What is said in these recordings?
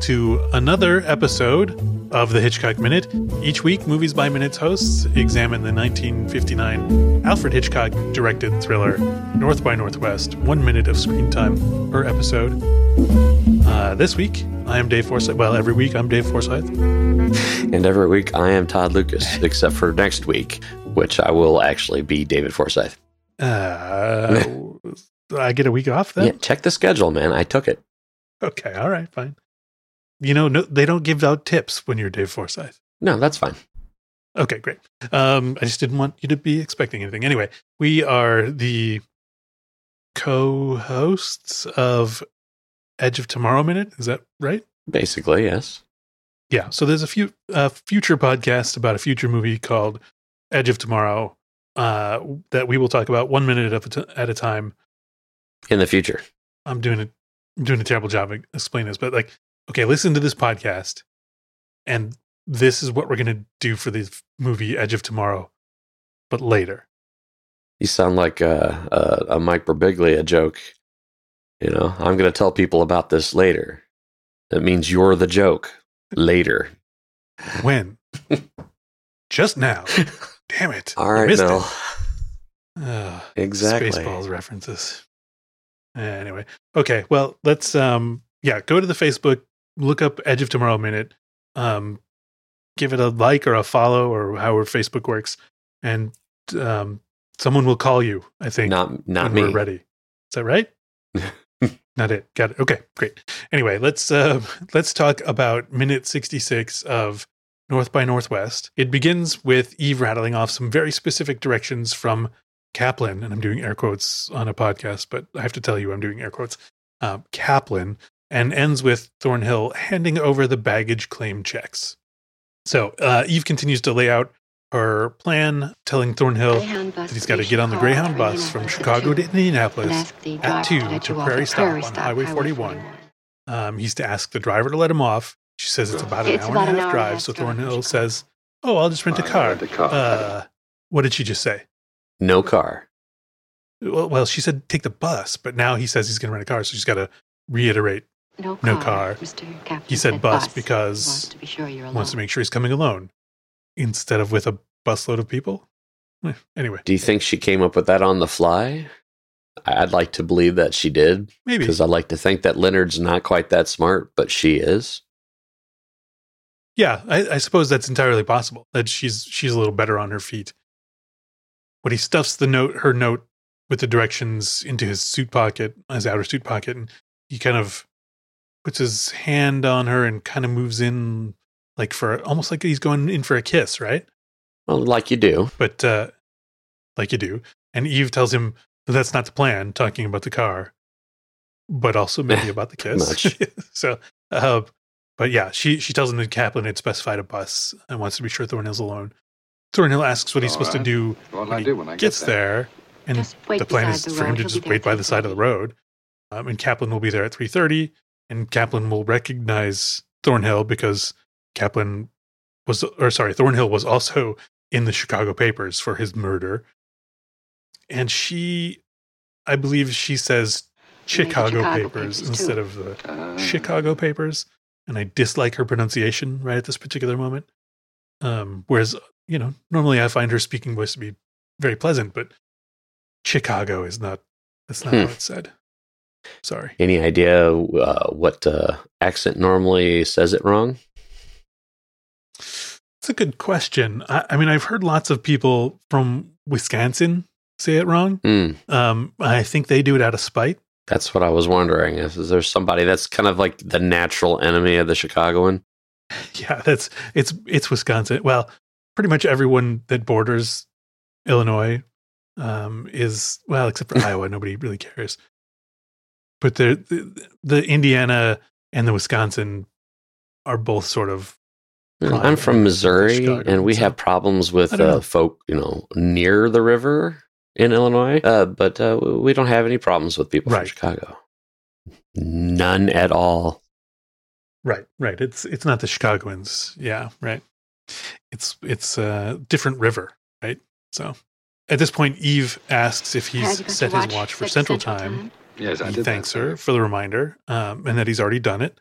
to another episode of the Hitchcock Minute. Each week, Movies by Minutes hosts examine the 1959 Alfred Hitchcock directed thriller North by Northwest, one minute of screen time per episode. Uh, this week, I am Dave Forsyth. Well, every week, I'm Dave Forsyth. And every week, I am Todd Lucas, except for next week, which I will actually be David Forsyth. Uh, I get a week off then? Yeah, check the schedule, man. I took it. Okay, all right, fine. You know, no, they don't give out tips when you're Dave Forsyth. No, that's fine. Okay, great. Um, I just didn't want you to be expecting anything. Anyway, we are the co-hosts of Edge of Tomorrow Minute. Is that right? Basically, yes. Yeah. So there's a few uh, future podcast about a future movie called Edge of Tomorrow uh, that we will talk about one minute at a, t- at a time. In the future, I'm doing a I'm doing a terrible job of explaining this, but like, okay, listen to this podcast, and this is what we're gonna do for the movie Edge of Tomorrow, but later. you sound like a, a, a Mike Birbiglia joke. You know, I'm going to tell people about this later. That means you're the joke later. When? Just now. Damn it! All right, Mel. it. Exactly. Spaceballs references. Anyway, okay. Well, let's um, yeah, go to the Facebook, look up Edge of Tomorrow Minute, um, give it a like or a follow or however Facebook works, and um, someone will call you. I think Not not when me. we're ready. Is that right? Not it. Got it. Okay, great. Anyway, let's uh, let's talk about minute sixty six of North by Northwest. It begins with Eve rattling off some very specific directions from Kaplan, and I'm doing air quotes on a podcast, but I have to tell you, I'm doing air quotes. Um, Kaplan, and ends with Thornhill handing over the baggage claim checks. So uh, Eve continues to lay out her plan, telling Thornhill that he's got to get on the Greyhound bus from Chicago to Indianapolis at 2 to Prairie Stop on Highway 41. Um, he's to ask the driver to let him off. She says it's about an It's hour about and a half hour and a drive. So Thornhill Chicago. says, "Oh, I'll just rent a I'll car." rent a car. Uh, what did she just say? No car. Well, well, she said take the bus, but now he says he's going to rent a car. So she's got to reiterate. No No car. car. Mr. Kaplan He said bus Wants because to be sure you're he alone. wants to make sure he's coming alone instead of with a busload of people. Eh, Anyway, Do you think she came up with that on the fly? I'd like to believe that she did maybe. because I like to think that Leonard's not quite that smart, but she is. Yeah, I, I suppose that's entirely possible. That she's she's a little better on her feet. When he stuffs the note, her note, with the directions into his suit pocket, his outer suit pocket, and he kind of puts his hand on her and kind of moves in, like for almost like he's going in for a kiss, right? Well, like you do. But uh, like you do, and Eve tells him that's not the plan, talking about the car, but also maybe about the kiss. Much. so, uh, but yeah, she she tells him that Kaplan had specified a bus and wants to be sure Thornhill's alone. Thornhill asks what he's All supposed to do What'll when I he do when I gets get there, and the plan is the for him to just wait by the side of the road. Um, and Kaplan will be there at three thirty, and Kaplan will recognize Thornhill because Kaplan was, or sorry, Thornhill was also in the Chicago papers for his murder. And she, I believe, she says Chicago, Chicago papers, papers, instead too. of the Uh, Chicago papers, and I dislike her pronunciation right at this particular moment. Um, whereas, you know, normally I find her speaking voice to be very pleasant, but Chicago is not. That's not Hmm. how it's said. Sorry. Any idea uh, what uh, accent normally says it wrong? It's a good question. I, I mean, I've heard lots of people from Wisconsin say it wrong. Mm, Um, I think they do it out of spite. that's what I was wondering. Is, is there somebody that's kind of like the natural enemy of the Chicagoan? Yeah, that's it's it's Wisconsin. Well, pretty much everyone that borders Illinois um, is well, except for Iowa. Nobody really cares. But the, the the Indiana and the Wisconsin are both sort of I'm from Missouri, Chicago, and we so- have problems with I uh, folk, you know, near the river in Illinois. Uh, but uh, we don't have any problems with people Right. from Chicago. None at all. right, right. It's it's not the Chicagoans. Yeah, right. It's it's a different river, right? So at this point, Eve asks if he's set your his watch for set Central Time. Yes, I he did. thanks that, her for the reminder um, and that he's already done it.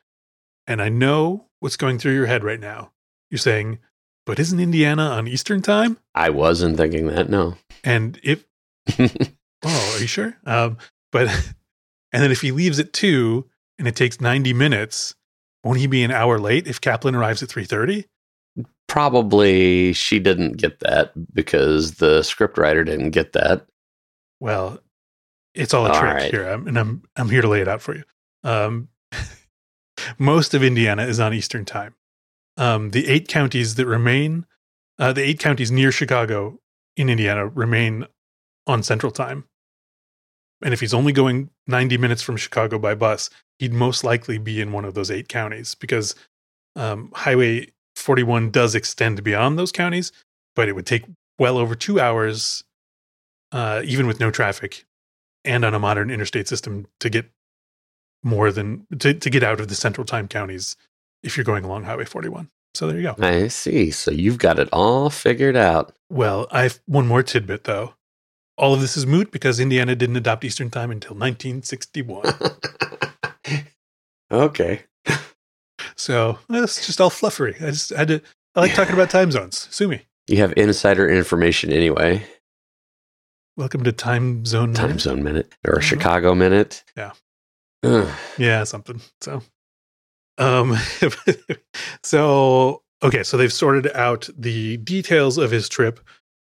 And I know what's going through your head right now. You're saying, but isn't Indiana on Eastern time? I wasn't thinking that. No. And if, oh, are you sure? Um, but, and then if he leaves at two and it takes 90 minutes, won't he be an hour late if Kaplan arrives at 3.30? Probably she didn't get that because the scriptwriter didn't get that. Well, it's all a All trick right. here, I'm, and I'm I'm here to lay it out for you. Um, most of Indiana is on Eastern time. Um, the eight counties that remain, uh, the eight counties near Chicago in Indiana remain on Central time. And if he's only going 90 minutes from Chicago by bus, he'd most likely be in one of those eight counties because um, Highway 41 does extend beyond those counties, but it would take well over two hours, uh, even with no traffic and on a modern interstate system to get more than to, to get out of the central time counties if you're going along Highway 41. So there you go. I see. So you've got it all figured out. Well, I've one more tidbit though. All of this is moot because Indiana didn't adopt Eastern Time until 1961. okay. so eh, it's just all fluffery. I just had to. I like talking about time zones. Sue me. You have insider information anyway. Welcome to Time Zone. Time Minute. zone minute or a Mhm. Chicago minute. Yeah. Ugh. Yeah, something. So, um, so okay, so they've sorted out the details of his trip,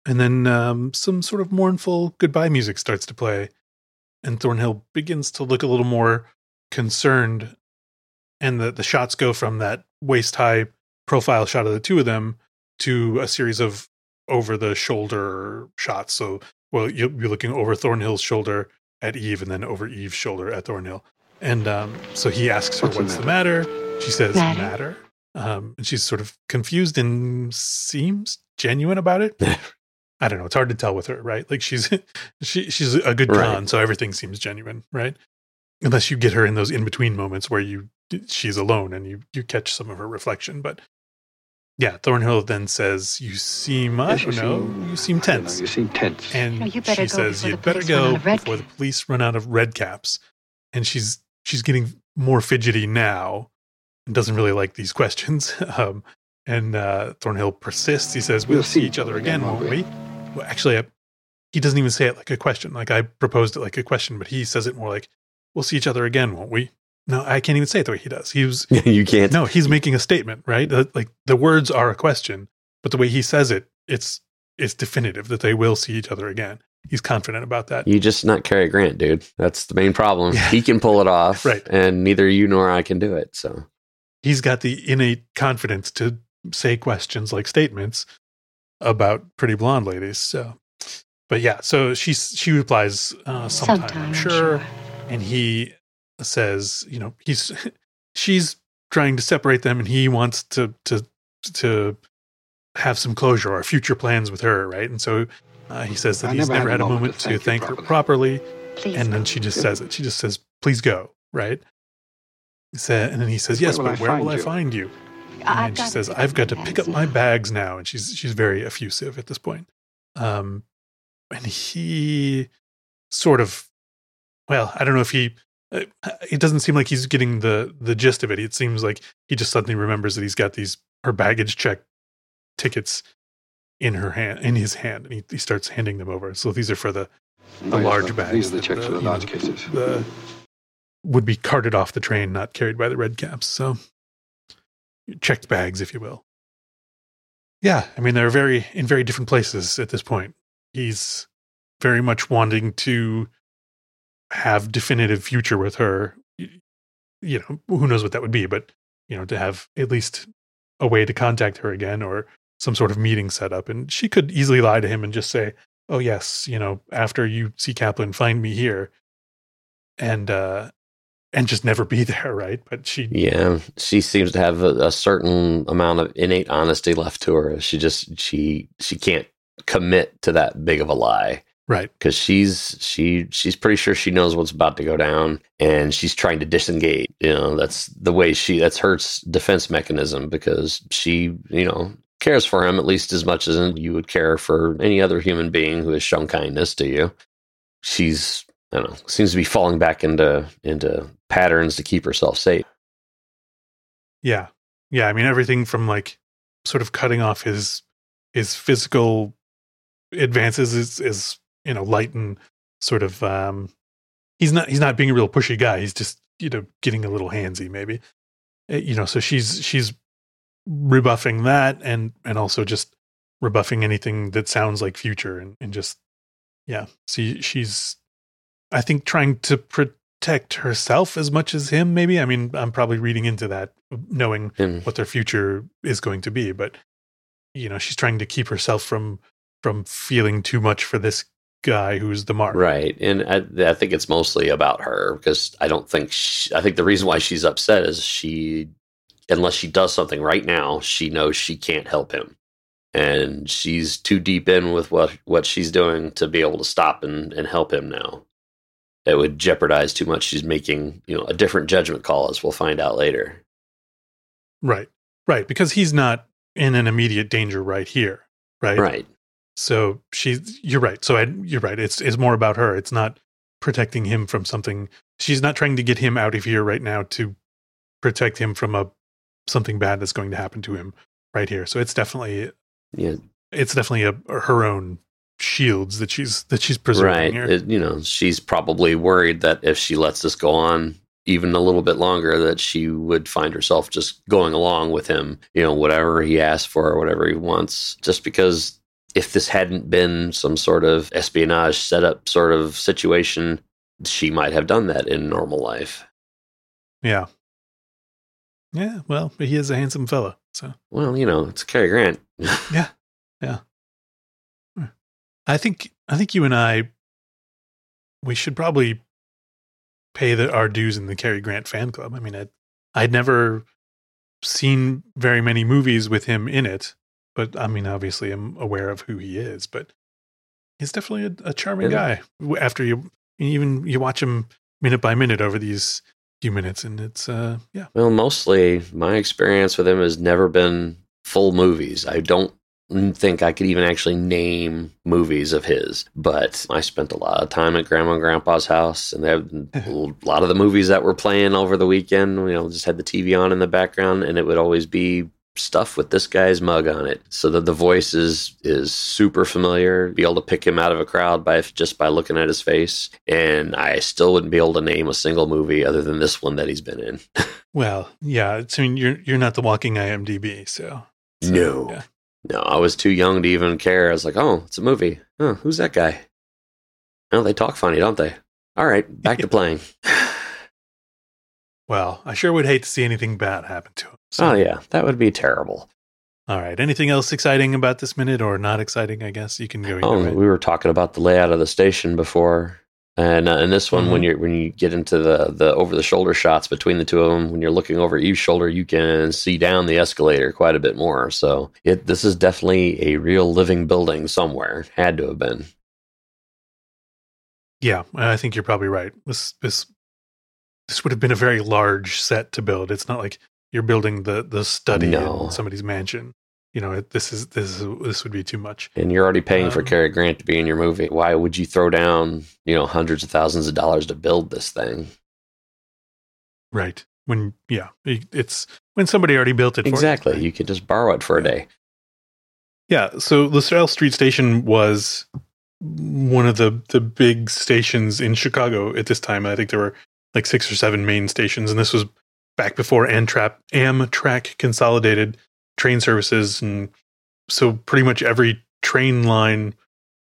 and then um, some sort of mournful goodbye music starts to play, and Thornhill begins to look a little more concerned, and the the shots go from that waist high profile shot of the two of them to a series of over the shoulder shots. So, well, you'll be looking over Thornhill's shoulder at Eve, and then over Eve's shoulder at Thornhill. And um, so he asks her, What's the "What's the matter?" She says, Matter? "Matter." Um, and she's sort of confused and seems genuine about it. I don't know. It's hard to tell with her, right? Like she's she she's a good Right. con, so everything seems genuine, right? Unless you get her in those in between moments where you she's alone and you you catch some of her reflection. But yeah, Thornhill then says, "You seem I Yes, don't you know, seem- you seem I know, tense." you seem tense. And No, you she says, "You'd better go out of red before the police run out of red caps." And she's she's getting more fidgety now and doesn't really like these questions. Um, and uh, Thornhill persists. He says, "We'll, see each other again, won't we?" Well, actually, I, he doesn't even say it like a question. Like I proposed it like a question, but he says it more like, "We'll see each other again, won't we?" No, I can't even say it the way he does. He was you can't. no, he's making a statement, right? Like the words are a question, but the way he says it, it's it's definitive that they will see each other again. He's confident about that. You just not Cary Grant, dude. That's the main problem. Yeah. He can pull it off, Right. And neither you nor I can do it. So He's got the innate confidence to say questions like statements about pretty blonde ladies. So, but yeah, so she she replies uh, sometime, Sometime, I'm sure, and he says, you know, he's she's trying to separate them, and he wants to to to have some closure or future plans with her, right? And so uh, he says that I he's never never had a moment to thank her properly, Please. and then she just says it. She just says, "Please go," right? He said, and then he says, "Yes, will but where find will I find you?" I've and she says, "I've got to pick up my bags now," and she's she's very effusive at this point. Um, and he sort of, well, I don't know if he. Uh, It doesn't seem like he's getting the the gist of it. It seems like he just suddenly remembers that he's got these her baggage check tickets in her hand in his hand, and he, he starts handing them over. So these are for the the large bags. These are the checks uh, for the you know, large cases. the would be carted off the train, not carried by the red caps. So checked bags, if you will. Yeah, I mean they're very in very different places at this point. He's very much wanting to have definitive future with her. You know, who knows what that would be, but you know, to have at least a way to contact her again or some sort of meeting set up. And she could easily lie to him and just say, Oh yes, you know, after you see Kaplan, find me here. And uh and just never be there, right? But she yeah, she seems to have a, a certain amount of innate honesty left to her. She just she she can't commit to that big of a lie. Right. because she's she she's pretty sure she knows what's about to go down and she's trying to disengage you know that's the way she that's her defense mechanism because she you know cares for him at least as much as you would care for any other human being who has shown kindness to you she's i don't know seems to be falling back into into patterns to keep herself safe Yeah. Yeah. I mean, everything from like sort of cutting off his his physical advances is is you know light and sort of um he's not he's not being a real pushy guy. He's just you know getting a little handsy maybe. Uh, you know so she's she's rebuffing that and and also just rebuffing anything that sounds like future and, and just yeah. See she's i think trying to protect herself as much as him maybe. I mean i'm probably reading into that knowing what their future is going to be but you know she's trying to keep herself from from feeling too much for this guy who's the mark. Right, and I, I think it's mostly about her because I don't think she, I think the reason why she's upset is she, unless she does something right now, she knows she can't help him, and she's too deep in with what what she's doing to be able to stop and and help him now. It would jeopardize too much. She's making you know a different judgment call, as we'll find out later. right. Right. Because he's not in an immediate danger right here right? Right, so she's you're right. So I, you're right. It's it's more about her. It's not protecting him from something. She's not trying to get him out of here right now to protect him from a something bad that's going to happen to him right here. So it's definitely yeah, it's definitely a her own shields that she's that she's preserving right. here. It- you know, she's probably worried that if she lets this go on even a little bit longer, that she would find herself just going along with him, you know, whatever he asks for or whatever he wants. Just because if this hadn't been some sort of espionage setup sort of situation, she might have done that in normal life. yeah yeah well but he is a handsome fella so Well, you know, it's Cary Grant. Yeah. Yeah. I think I think you and I we should probably pay the, our dues in the Cary Grant fan club. I mean, I'd, I'd never seen very many movies with him in it, but I mean, obviously, I'm aware of who he is. But he's definitely a, a charming Yeah. guy. After you even you watch him minute by minute over these few minutes, and it's uh yeah Well, mostly my experience with him has never been full movies. I don't think I could even actually name movies of his, but I spent a lot of time at Grandma and Grandpa's house, and they have a lot of the movies that were playing over the weekend. You know, just had the TV on in the background, and it would always be stuff with this guy's mug on it, so that the voice is is super familiar. Be able to pick him out of a crowd by just by looking at his face, and I still wouldn't be able to name a single movie other than this one that he's been in. well yeah. It's, I mean, you're you're not the walking IMDb, so, so, No. yeah. No, I was too young to even care. I was like, oh, it's a movie. Huh, who's that guy? Oh, they talk funny, don't they? All right, back to playing. Well, I sure would hate to see anything bad happen to him. So, oh, yeah, that would be terrible. All right. Anything else exciting about this minute or not exciting? I guess you can go Oh, we were talking about the layout of the station before. And uh, in this one, when Mhm. you when you get into the the over the shoulder shots between the two of them, when you're looking over Eve's shoulder, you can see down the escalator quite a bit more. So it this is definitely a real living building somewhere. Had to have been. Yeah, I think you're probably right. This this this would have been a very large set to build. It's not like you're building the the study No. in somebody's mansion. You know, it, this is this is this would be too much. And you're already paying for Um, Cary Grant to be in your movie. Why would you throw down, you know, hundreds of thousands of dollars to build this thing? Right. When yeah, it's when somebody already built it. For you, Exactly. You could just borrow it for a day. Yeah, so LaSalle Street Station was one of the the big stations in Chicago at this time. I think there were like six or seven main stations, and this was back before Amtrak Amtrak consolidated train services, and so pretty much every train line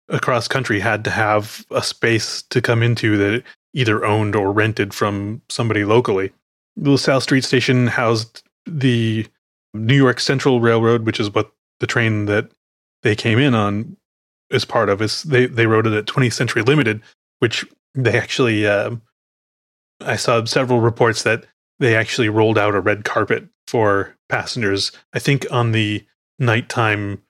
across country had to have a space to come into that it either owned or rented from somebody locally. The LaSalle Street Station housed the New York Central Railroad, which is what the train that they came in on is part of. Is they they rode it at 20th Century Limited, which they actually um, I saw several reports that they actually rolled out a red carpet for passengers. I think on the nighttime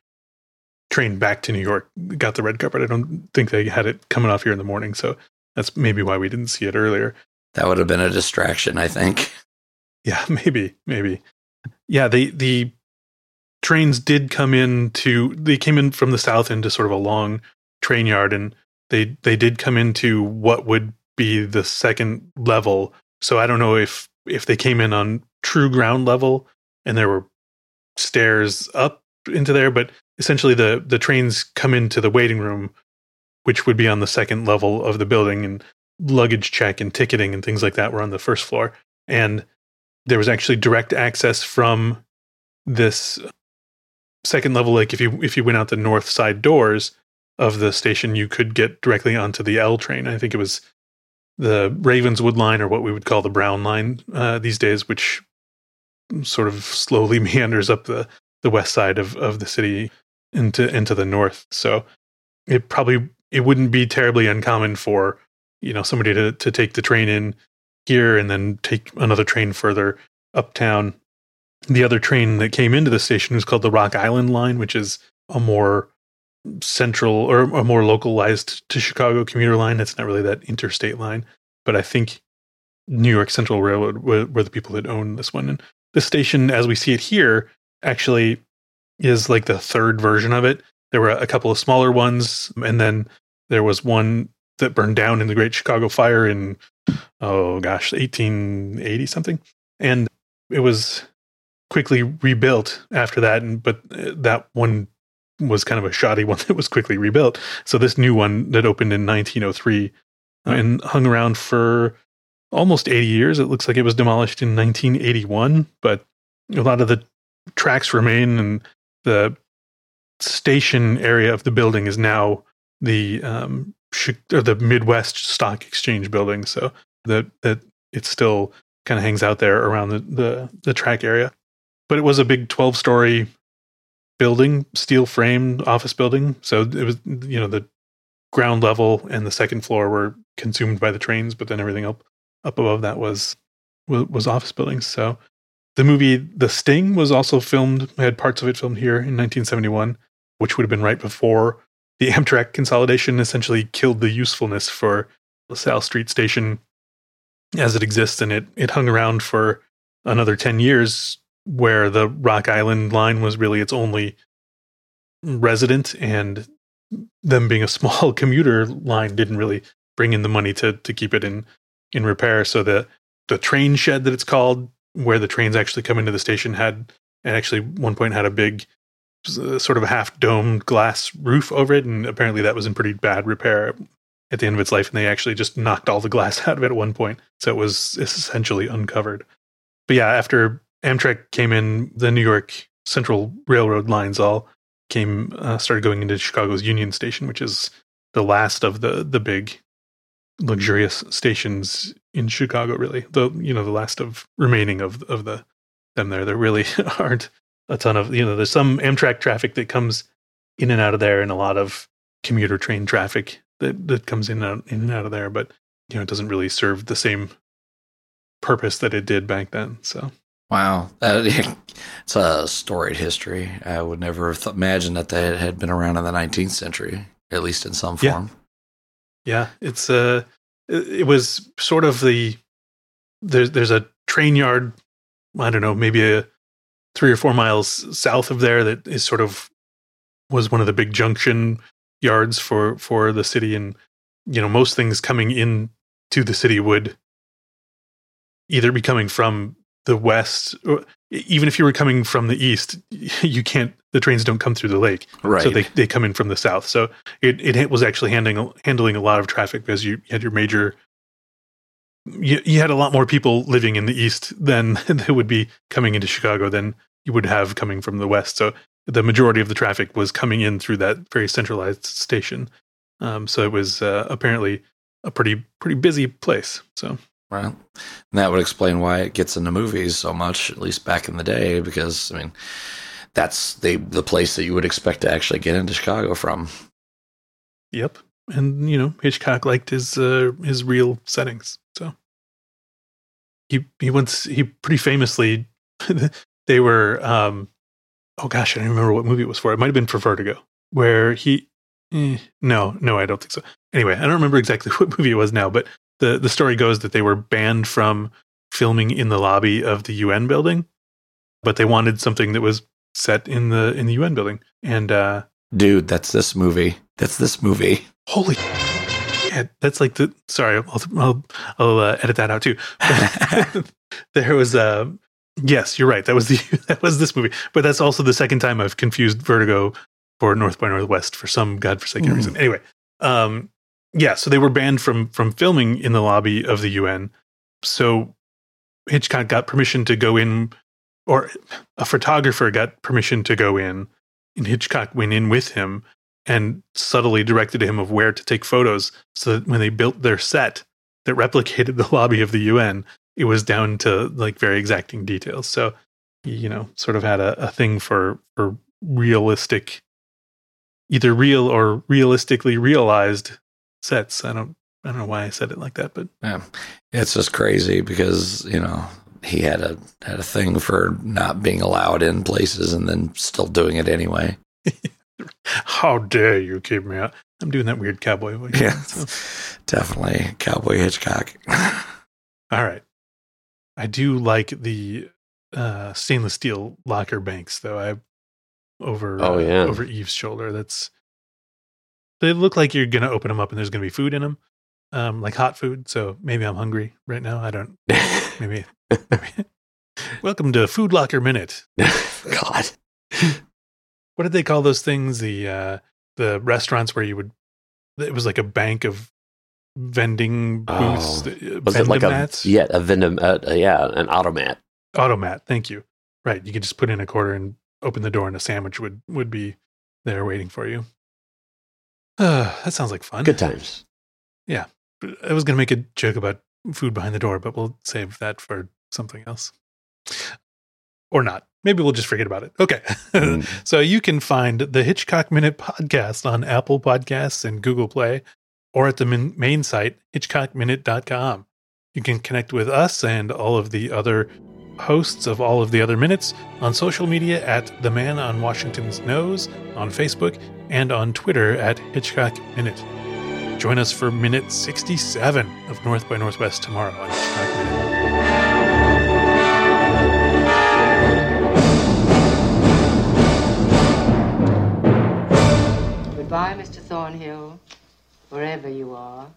train back to New York got the red carpet. I don't think they had it coming off here in the morning, so that's maybe why we didn't see it earlier. That would have been a distraction, I think. Yeah, maybe, maybe. Yeah, the the trains did come in to they came in from the south into sort of a long train yard and they they did come into what would be the second level. So I don't know if if they came in on true ground level and there were stairs up into there. But essentially, the the trains come into the waiting room, which would be on the second level of the building, and luggage check and ticketing and things like that were on the first floor. And there was actually direct access from this second level. Like if you if you went out the north side doors of the station, you could get directly onto the L train. I think it was the Ravenswood line, or what we would call the Brown line uh, these days, which sort of slowly meanders up the the west side of of the city into into the north. So it probably it wouldn't be terribly uncommon for you know somebody to to take the train in here and then take another train further uptown. The other train that came into the station was called the Rock Island line, which is a more central or a more localized to Chicago commuter line. It's not really that interstate line, but I think New York Central Railroad were, were the people that own this one. And the station, as we see it here, actually is like the third version of it. There were a couple of smaller ones, and then there was one that burned down in the Great Chicago Fire in oh gosh, 1880 something, and it was quickly rebuilt after that. And but uh, that one was kind of a shoddy one that was quickly rebuilt. So this new one that opened in 1903 uh, and hung around for almost 80 years. It looks like it was demolished in 1981, but a lot of the tracks remain and the station area of the building is now the um, or the Midwest Stock Exchange building. So that that it still kind of hangs out there around the, the the track area. But it was a big 12 story building, steel framed office building. So it was you know the ground level and the second floor were consumed by the trains, but then everything up up above that was was, office buildings. So the movie The Sting was also filmed. I had parts of it filmed here in 1971, which would have been right before the Amtrak consolidation essentially killed the usefulness for LaSalle Street Station as it exists, and it it hung around for another ten years, where the Rock Island line was really its only resident, and them being a small commuter line didn't really bring in the money to to keep it in in repair. So the the train shed that it's called, where the trains actually come into the station, had and actually one point had a big uh, sort of a half domed glass roof over it, and apparently that was in pretty bad repair at the end of its life, and they actually just knocked all the glass out of it at one point, so it was essentially uncovered. But yeah, after Amtrak came in, the New York Central Railroad lines all came uh, started going into Chicago's Union Station, which is the last of the the big luxurious stations in Chicago. Really, the you know the last of remaining of of the them there. There really aren't a ton of you know there's some Amtrak traffic that comes in and out of there, and a lot of commuter train traffic that that comes in and out, in and out of there. But you know it doesn't really serve the same purpose that it did back then. So wow, that, it's a storied history. I would never have th- imagined that that had been around in the 19th century, at least in some form. Yeah, yeah it's uh, it, it was sort of the there's there's a train yard. I don't know, maybe a three or four miles south of there that is sort of was one of the big junction yards for for the city and you know most things coming in to the city would either be coming from the west even if you were coming from the east you can't the trains don't come through the lake right so they, they come in from the south so it, it was actually handling handling a lot of traffic because you had your major you, you had a lot more people living in the east than that would be coming into Chicago than you would have coming from the west. So the majority of the traffic was coming in through that very centralized station. Um, so it was uh, apparently a pretty pretty busy place. So right, and that would explain why it gets into movies so much, at least back in the day, because I mean that's the the place that you would expect to actually get into Chicago from. Yep, and you know Hitchcock liked his uh, his real settings. So he he once he pretty famously they were um oh gosh, I don't remember what movie it was for. It might have been for Vertigo, where he eh, no, no, I don't think so. Anyway, I don't remember exactly what movie it was now, but the the story goes that they were banned from filming in the lobby of the UN building, but they wanted something that was set in the in the UN building. And uh dude, that's this movie. That's this movie. Holy Yeah, that's like the sorry, I'll I'll, I'll uh, edit that out too. there was a Yes, you're right. That was the that was this movie, but that's also the second time I've confused Vertigo for North by Northwest for some godforsaken Mm. reason. Anyway, um, yeah, so they were banned from from filming in the lobby of the UN. So Hitchcock got permission to go in, or a photographer got permission to go in, and Hitchcock went in with him and subtly directed him of where to take photos, so that when they built their set that replicated the lobby of the UN, it was down to like very exacting details. So, you know, sort of had a, a thing for for realistic, either real or realistically realized sets. I don't I don't know why I said it like that, but Yeah, it's just crazy because you know he had a had a thing for not being allowed in places and then still doing it anyway. how dare you keep me out? I'm doing that weird cowboy voice. Yeah, So, definitely Cowboy Hitchcock. all right. I do like the uh, stainless steel locker banks, though. I over Oh, uh, yeah. over Eve's shoulder. That's they look like you're gonna open them up and there's gonna be food in them, um, like hot food. So maybe I'm hungry right now. I don't. Maybe. maybe. Welcome to Food Locker Minute. God. What did they call those things? The uh, the restaurants where you would. It was like a bank of vending booths. Oh, uh, Was it like a yeah a vendom uh, yeah an automat? automat thank you right you could just put in a quarter and open the door and a sandwich would would be there waiting for you that sounds like fun Good times. Yeah. I was going to make a joke about food behind the door but we'll save that for something else or not maybe we'll just forget about it okay Mm. so you can find the hitchcock minute podcast on apple podcasts and google play or at the min- main site hitchcockminute.com you can connect with us and all of the other hosts of all of the other minutes on social media at The Man on Washington's Nose, on Facebook, and on Twitter at Hitchcock Minute. Join us for minute 67 of North by Northwest tomorrow on Hitchcock Minute. Goodbye, Mr. Thornhill, wherever you are.